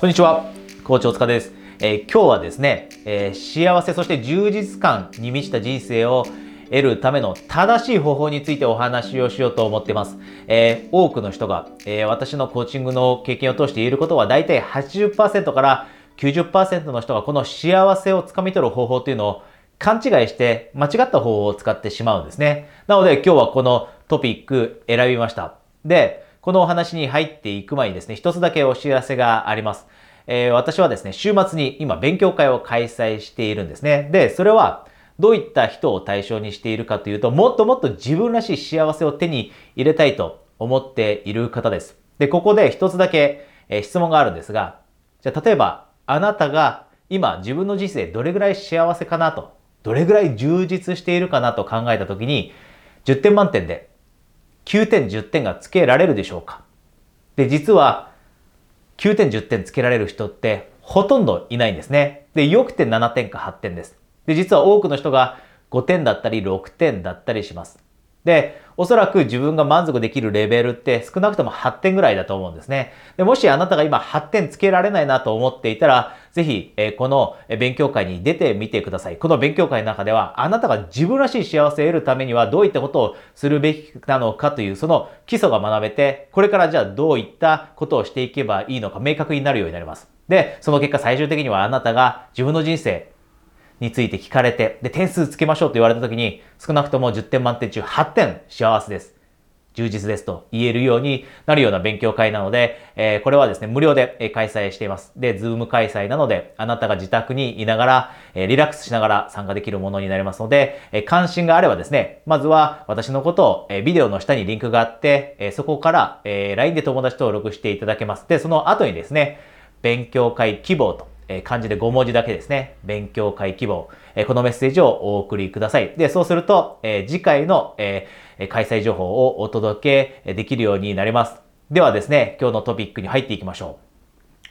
こんにちは、コーチ大塚です。えー今日はですね、えー幸せそして充実感に満ちた人生を得るための正しい方法についてお話をしようと思っています。えー多くの人が、えー私のコーチングの経験を通して言えることは大体80%から90%の人がこの幸せをつかみ取る方法というのを勘違いして間違った方法を使ってしまうんですね。なので今日はこのトピック選びました。で、このお話に入っていく前にですね、一つだけお知らせがあります。えー私はですね、週末に今勉強会を開催しているんですね。で、それはどういった人を対象にしているかというと、もっともっと自分らしい幸せを手に入れたいと思っている方です。で、ここで一つだけ、えー質問があるんですが、じゃあ例えばあなたが今自分の人生どれぐらい幸せかなと、どれぐらい充実しているかなと考えたときに、10点満点で9点10点がつけられるでしょうか？で、実は9点10点つけられる人ってほとんどいないんですね。で、よくて7点か8点です。で、実は多くの人が5点だったり6点だったりします。で、おそらく自分が満足できるレベルって少なくとも8点ぐらいだと思うんですね。でもしあなたが今8点つけられないなと思っていたら、ぜひ、えこの勉強会に出てみてください。この勉強会の中では、あなたが自分らしい幸せを得るためにはどういったことをするべきなのかという、その基礎が学べて、これからじゃあどういったことをしていけばいいのか明確になるようになります。で、その結果最終的にはあなたが自分の人生、について聞かれて、で、点数つけましょうと言われた時に、少なくとも10点満点中8点幸せです。充実ですと言えるようになるような勉強会なので、えーこれはですね、無料で開催しています。で、ズーム開催なので、あなたが自宅にいながら、えーリラックスしながら参加できるものになりますので、えー関心があればですね、まずは私のことを、えビデオの下にリンクがあって、えそこから、えー LINE で友達登録していただけます。で、その後にですね、勉強会希望と、え漢字で5文字だけですね。勉強会希望。えこのメッセージをお送りください。で、そうすると、え次回の、え開催情報をお届けできるようになります。ではですね、今日のトピックに入っていきましょ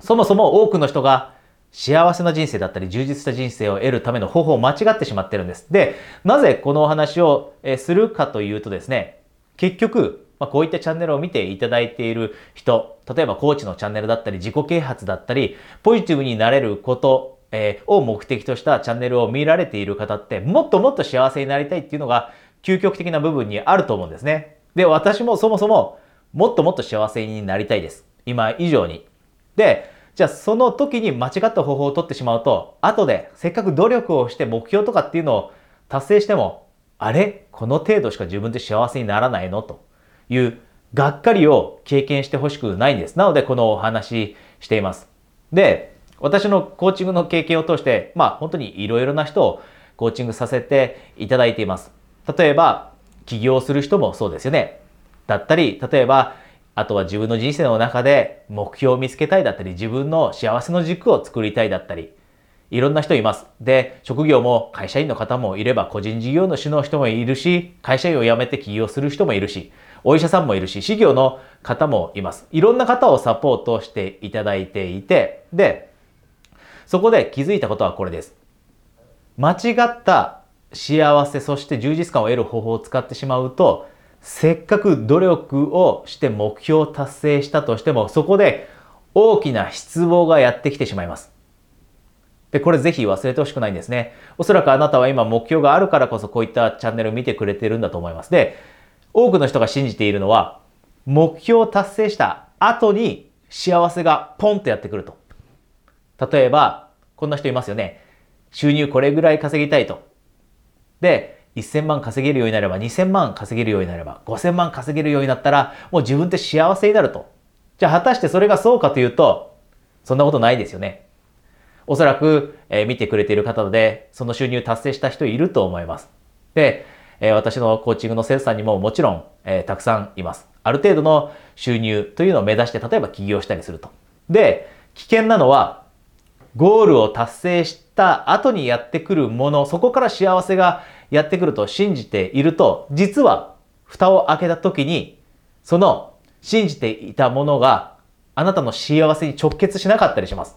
う。そもそも多くの人が幸せな人生だったり充実した人生を得るための方法を間違ってしまってるんです。で、なぜこのお話をするかというとですね、結局、まあ、こういったチャンネルを見ていただいている人、例えばコーチのチャンネルだったり、自己啓発だったり、ポジティブになれること、えーを目的としたチャンネルを見られている方って、もっともっと幸せになりたいっていうのが究極的な部分にあると思うんですね。で、私もそもそももっともっと幸せになりたいです。今以上に。で、じゃあその時に間違った方法を取ってしまうと、後でせっかく努力をして目標とかっていうのを達成しても、あれ？この程度しか自分って幸せにならないの？というがっかりを経験してほしくないんです。なのでこのお話しています。で、私のコーチングの経験を通して、まあ本当にいろいろな人をコーチングさせていただいています。例えば、起業する人もそうですよね。だったり、例えば、あとは自分の人生の中で目標を見つけたいだったり、自分の幸せの軸を作りたいだったり、いろんな人います。で、職業も会社員の方もいれば、個人事業主の人もいるし、会社員を辞めて起業する人もいるし、お医者さんもいるし、事業の方もいます。いろんな方をサポートしていただいていて、で、そこで気づいたことはこれです。間違った幸せ、そして充実感を得る方法を使ってしまうと、せっかく努力をして目標を達成したとしても、そこで大きな失望がやってきてしまいます。で、これぜひ忘れてほしくないんですね。おそらくあなたは今目標があるからこそこういったチャンネルを見てくれてるんだと思います。で、多くの人が信じているのは、目標を達成した後に幸せがポンとやってくると。例えば、こんな人いますよね。収入これぐらい稼ぎたいと。で、1000万稼げるようになれば、2000万稼げるようになれば、5000万稼げるようになったら、もう自分って幸せになると。じゃあ果たしてそれがそうかというと、そんなことないですよね。おそらく、え見てくれている方で、その収入達成した人いると思います。で、え私のコーチングの生徒さんにももちろん、えたくさんいます。ある程度の収入というのを目指して、例えば起業したりすると。で、危険なのは、ゴールを達成した後にやってくるもの、そこから幸せがやってくると信じていると、実は蓋を開けた時に、その信じていたものがあなたの幸せに直結しなかったりします。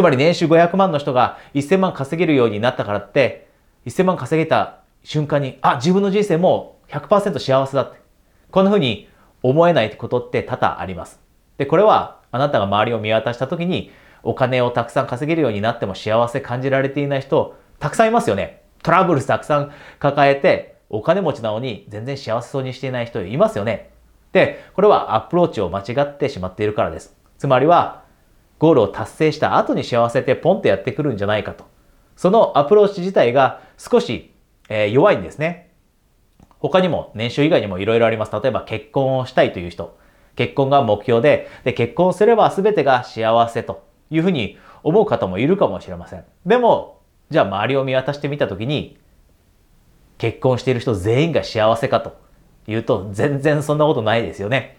つまり年収500万の人が1000万稼げるようになったからって、1000万稼げた瞬間に、あ、自分の人生もう100%幸せだって。こんな風に思えないことって多々あります。で、これはあなたが周りを見渡した時にお金をたくさん稼げるようになっても幸せ感じられていない人たくさんいますよね。トラブルたくさん抱えてお金持ちなのに全然幸せそうにしていない人いますよね。で、これはアプローチを間違ってしまっているからです。つまりはゴールを達成した後に幸せってポンってやってくるんじゃないかと。そのアプローチ自体が少し、えー、弱いんですね。他にも年収以外にもいろいろあります。例えば結婚をしたいという人。結婚が目標で、で、結婚すれば全てが幸せというふうに思う方もいるかもしれません。でも、じゃあ周りを見渡してみたときに、結婚している人全員が幸せかというと、全然そんなことないですよね。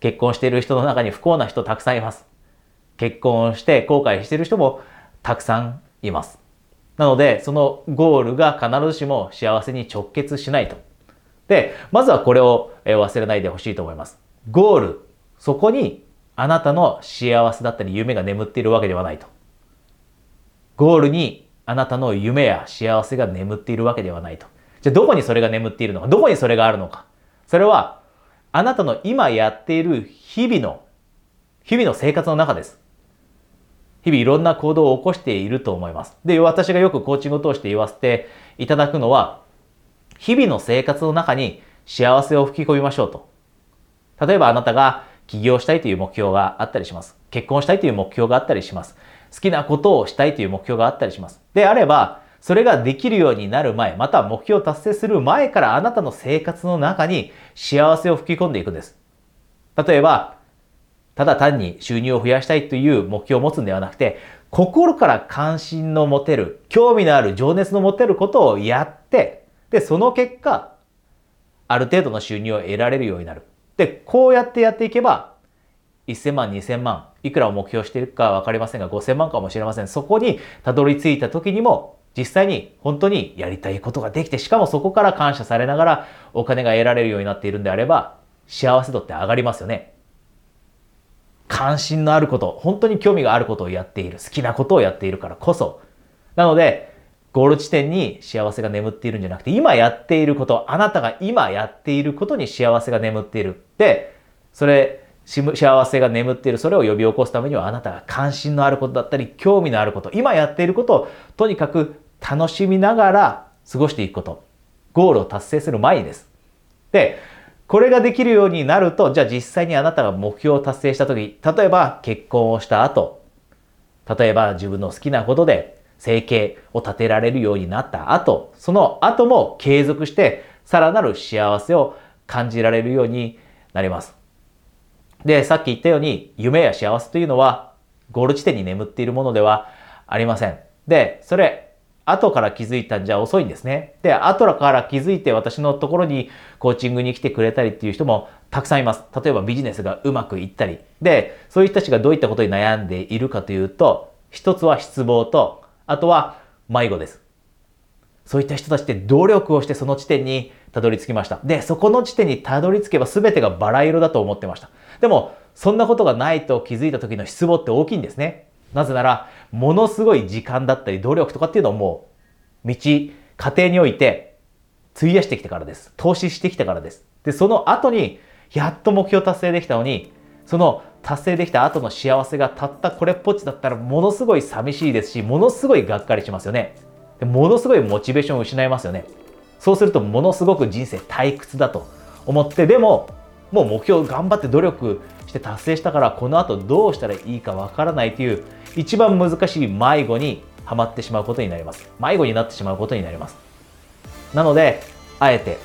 結婚している人の中に不幸な人たくさんいます。結婚して後悔している人もたくさんいます。なので、そのゴールが必ずしも幸せに直結しないと。で、まずはこれを忘れないでほしいと思います。ゴール、そこにあなたの幸せだったり夢が眠っているわけではないと。ゴールにあなたの夢や幸せが眠っているわけではないと。じゃあどこにそれが眠っているのかどこにそれがあるのかそれはあなたの今やっている日々の、日々の生活の中です。日々いろんな行動を起こしていると思います。で、私がよくコーチングを通して言わせていただくのは、日々の生活の中に幸せを吹き込みましょうと。例えばあなたが起業したいという目標があったりします。結婚したいという目標があったりします。好きなことをしたいという目標があったりします。であれば、それができるようになる前、また目標を達成する前からあなたの生活の中に幸せを吹き込んでいくんです。例えば、ただ単に収入を増やしたいという目標を持つんではなくて、心から関心の持てる、興味のある、情熱の持てることをやって、で、その結果、ある程度の収入を得られるようになる。で、こうやってやっていけば、1000万、2000万、いくらを目標しているかわかりませんが、5000万かもしれません。そこにたどり着いた時にも、実際に本当にやりたいことができて、しかもそこから感謝されながらお金が得られるようになっているんであれば、幸せ度って上がりますよね。関心のあること、本当に興味があることをやっている、好きなことをやっているからこそ。なので、ゴール地点に幸せが眠っているんじゃなくて、今やっていること、あなたが今やっていることに幸せが眠っている。で、それ、幸せが眠っている、それを呼び起こすためには、あなたが関心のあることだったり、興味のあること、今やっていることを、とにかく楽しみながら過ごしていくこと。ゴールを達成する前にです。で、これができるようになると、じゃあ実際にあなたが目標を達成した時、例えば結婚をした後、例えば自分の好きなことで生計を立てられるようになった後、その後も継続してさらなる幸せを感じられるようになります。で、さっき言ったように夢や幸せというのはゴール地点に眠っているものではありません。で、それ後から気づいたんじゃ遅いんですね。で、後から気づいて私のところにコーチングに来てくれたりっていう人もたくさんいます。例えばビジネスがうまくいったり。で、そういう人たちがどういったことに悩んでいるかというと、一つは失望と、あとは迷子です。そういった人たちって努力をしてその地点にたどり着きました。で、そこの地点にたどり着けば全てがバラ色だと思ってました。でも、そんなことがないと気づいた時の失望って大きいんですね。なぜなら、ものすごい時間だったり努力とかっていうのをもう、道、家庭において、費やしてきてからです。投資してきてからです。で、その後に、やっと目標達成できたのに、その達成できた後の幸せがたったこれっぽっちだったら、ものすごい寂しいですし、ものすごいがっかりしますよね。でものすごいモチベーションを失いますよね。そうすると、ものすごく人生退屈だと思って、でも、もう目標頑張って努力して達成したから、この後どうしたらいいかわからないという一番難しい迷子にはまってしまうことになります。迷子になってしまうことになります。なので、あえて、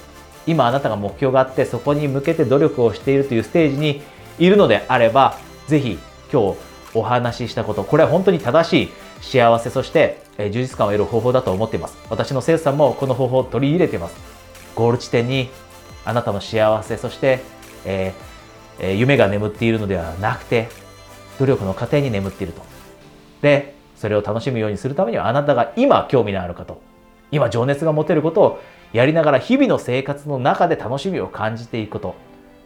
今あなたが目標があって、そこに向けて努力をしているというステージにいるのであれば、ぜひ今日お話ししたこと、これは本当に正しい幸せ、そして充実感を得る方法だと思っています。私の生徒さんもこの方法を取り入れています。ゴール地点にあなたの幸せ、そして、えー、夢が眠っているのではなくて、努力の過程に眠っていると。で、それを楽しむようにするためにはあなたが今興味のあること、今情熱が持てることをやりながら日々の生活の中で楽しみを感じていくこと。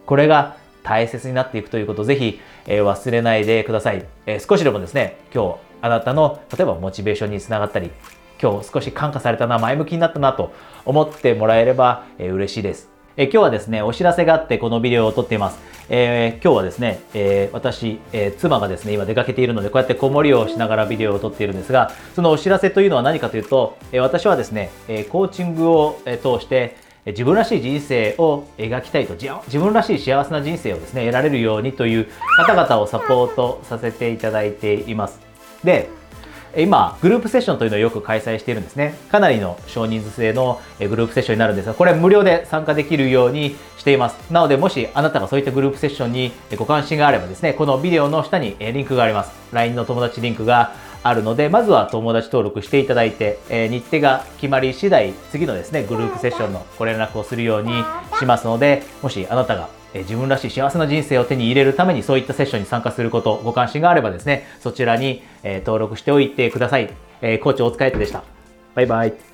これが大切になっていくということをぜひ、えー、忘れないでください、えー、少しでもですね、今日あなたの例えばモチベーションにつながったり、今日少し感化されたな、前向きになったなと思ってもらえれば、えー、嬉しいです。え今日はですね、お知らせがあってこのビデオを撮っています。えー、今日はですね、えー、私、えー、妻がですね、今出かけているので、こうやって子守りをしながらビデオを撮っているんですが、そのお知らせというのは何かというと、え私はですね、えコーチングを通して、自分らしい人生を描きたいと自分らしい幸せな人生をですね得られるようにという方々をサポートさせていただいていますで今、グループセッションというのをよく開催しているんですね。かなりの少人数制のグループセッションになるんですが、これは無料で参加できるようにしています。なので、もしあなたがそういったグループセッションにご関心があればですね、このビデオの下にリンクがあります。LINE の友達リンクがあるので、まずは友達登録していただいて、え日程が決まり次第、次のですね、グループセッションのご連絡をするようにしますので、もしあなたが自分らしい幸せな人生を手に入れるためにそういったセッションに参加すること、ご関心があればですね、そちらに、え登録しておいてください。え、コーチお疲れでした。バイバイ。